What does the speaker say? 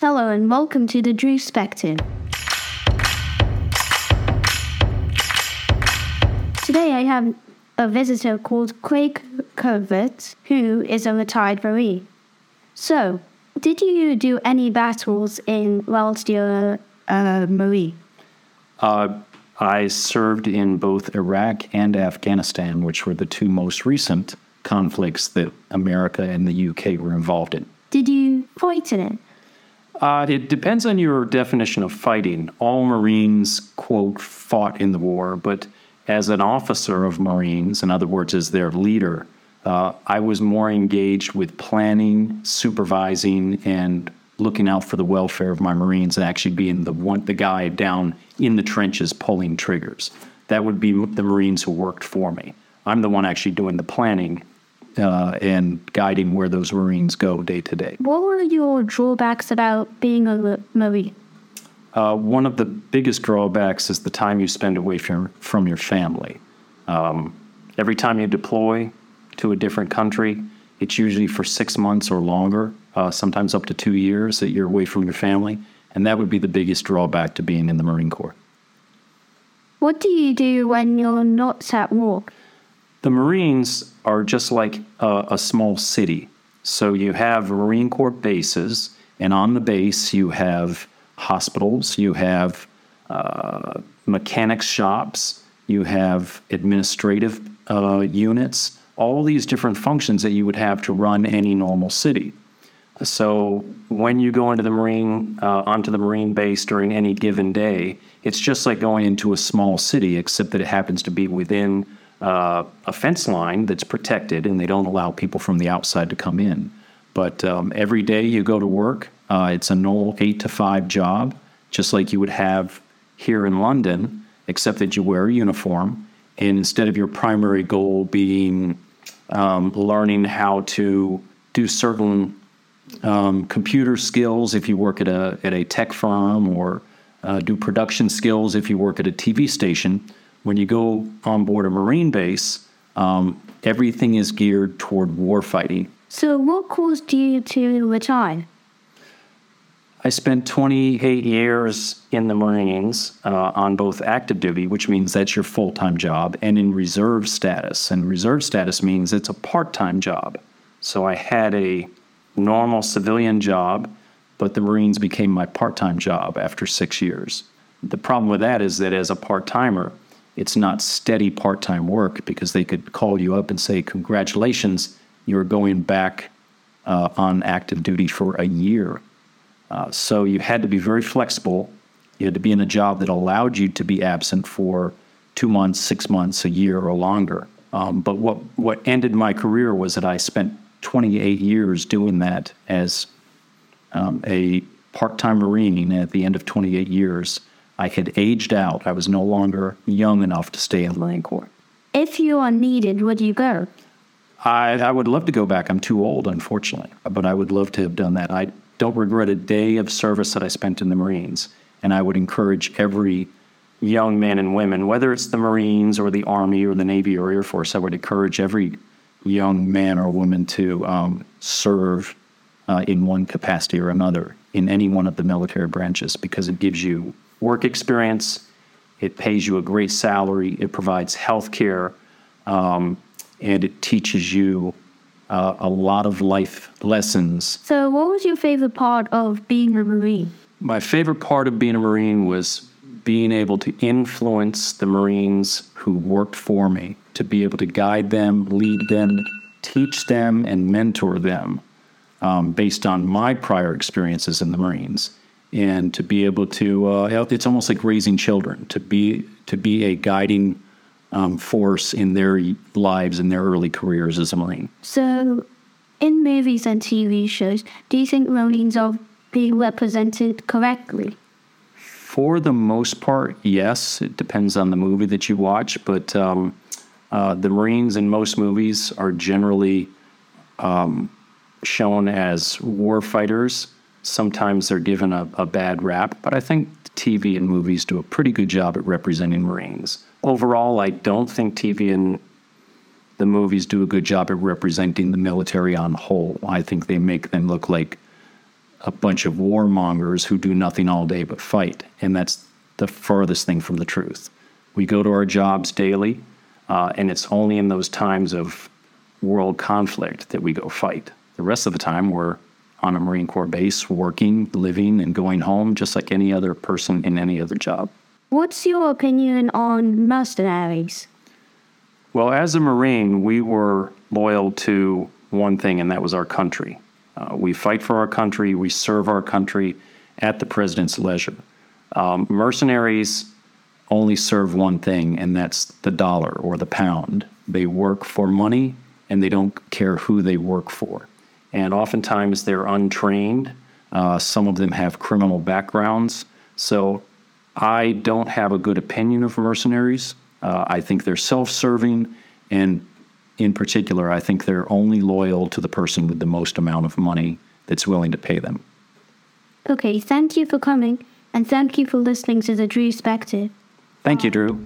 Hello and welcome to the Druspective. Today I have a visitor called Craig Covert, who is a retired Marine. So, did you do any battles in whilst you're a Marine? Uh, I served in both Iraq and Afghanistan, which were the two most recent conflicts that America and the UK were involved in. Did you fight in it? Uh, it depends on your definition of fighting. All Marines, quote, fought in the war, but as an officer of Marines, in other words, as their leader, uh, I was more engaged with planning, supervising, and looking out for the welfare of my Marines and actually being the one, the guy down in the trenches pulling triggers. That would be the Marines who worked for me. I'm the one actually doing the planning uh, and guiding where those Marines go day to day. What were your drawbacks about being a Marine? Uh, one of the biggest drawbacks is the time you spend away from, from your family. Um, every time you deploy to a different country, it's usually for six months or longer, uh, sometimes up to two years that you're away from your family. And that would be the biggest drawback to being in the Marine Corps. What do you do when you're not at war? The Marines are just like a, a small city. So you have Marine Corps bases, and on the base, you have hospitals, you have uh, mechanics shops, you have administrative uh, units, all these different functions that you would have to run any normal city. So when you go into the marine uh, onto the marine base during any given day, it's just like going into a small city, except that it happens to be within uh, a fence line that's protected, and they don't allow people from the outside to come in. But um, every day you go to work, uh, it's a normal eight to five job, just like you would have here in London, except that you wear a uniform. And instead of your primary goal being um, learning how to do certain um, computer skills if you work at a, at a tech firm or uh, do production skills if you work at a TV station, when you go on board a Marine base, um, everything is geared toward war fighting. So, what caused you to retire? I spent 28 years in the Marines uh, on both active duty, which means that's your full time job, and in reserve status. And reserve status means it's a part time job. So I had a normal civilian job, but the Marines became my part time job after six years. The problem with that is that as a part timer, it's not steady part time work because they could call you up and say, Congratulations, you're going back uh, on active duty for a year. Uh, so you had to be very flexible. You had to be in a job that allowed you to be absent for two months, six months, a year, or longer. Um, but what, what ended my career was that I spent 28 years doing that as um, a part time Marine. At the end of 28 years, I had aged out. I was no longer young enough to stay in the Marine Corps. If you are needed, would you go? I, I would love to go back. I'm too old, unfortunately, but I would love to have done that. I don't regret a day of service that I spent in the Marines. And I would encourage every young man and women, whether it's the Marines or the Army or the Navy or Air Force, I would encourage every young man or woman to um, serve uh, in one capacity or another in any one of the military branches because it gives you work experience, it pays you a great salary, it provides health care, um, and it teaches you uh, a lot of life lessons. So, what was your favorite part of being a Marine? My favorite part of being a Marine was being able to influence the Marines who worked for me, to be able to guide them, lead them, teach them, and mentor them um, based on my prior experiences in the Marines. And to be able to, uh, it's almost like raising children, to be, to be a guiding um, force in their lives and their early careers as a Marine. So, in movies and TV shows, do you think Marines are being represented correctly? For the most part, yes. It depends on the movie that you watch, but um, uh, the Marines in most movies are generally um, shown as war fighters. Sometimes they're given a, a bad rap, but I think TV and movies do a pretty good job at representing Marines overall, I don't think TV and the movies do a good job at representing the military on whole. I think they make them look like a bunch of warmongers who do nothing all day but fight. And that's the furthest thing from the truth. We go to our jobs daily, uh, and it's only in those times of world conflict that we go fight. The rest of the time, we're on a Marine Corps base, working, living, and going home just like any other person in any other job. What's your opinion on mercenaries? Well, as a Marine, we were loyal to one thing, and that was our country. Uh, we fight for our country, we serve our country at the president's leisure. Um, mercenaries only serve one thing, and that's the dollar or the pound. They work for money and they don't care who they work for. And oftentimes they're untrained. Uh, some of them have criminal backgrounds. So I don't have a good opinion of mercenaries. Uh, I think they're self serving, and in particular, I think they're only loyal to the person with the most amount of money that's willing to pay them. Okay, thank you for coming, and thank you for listening to The Drew Perspective. Thank you, Drew.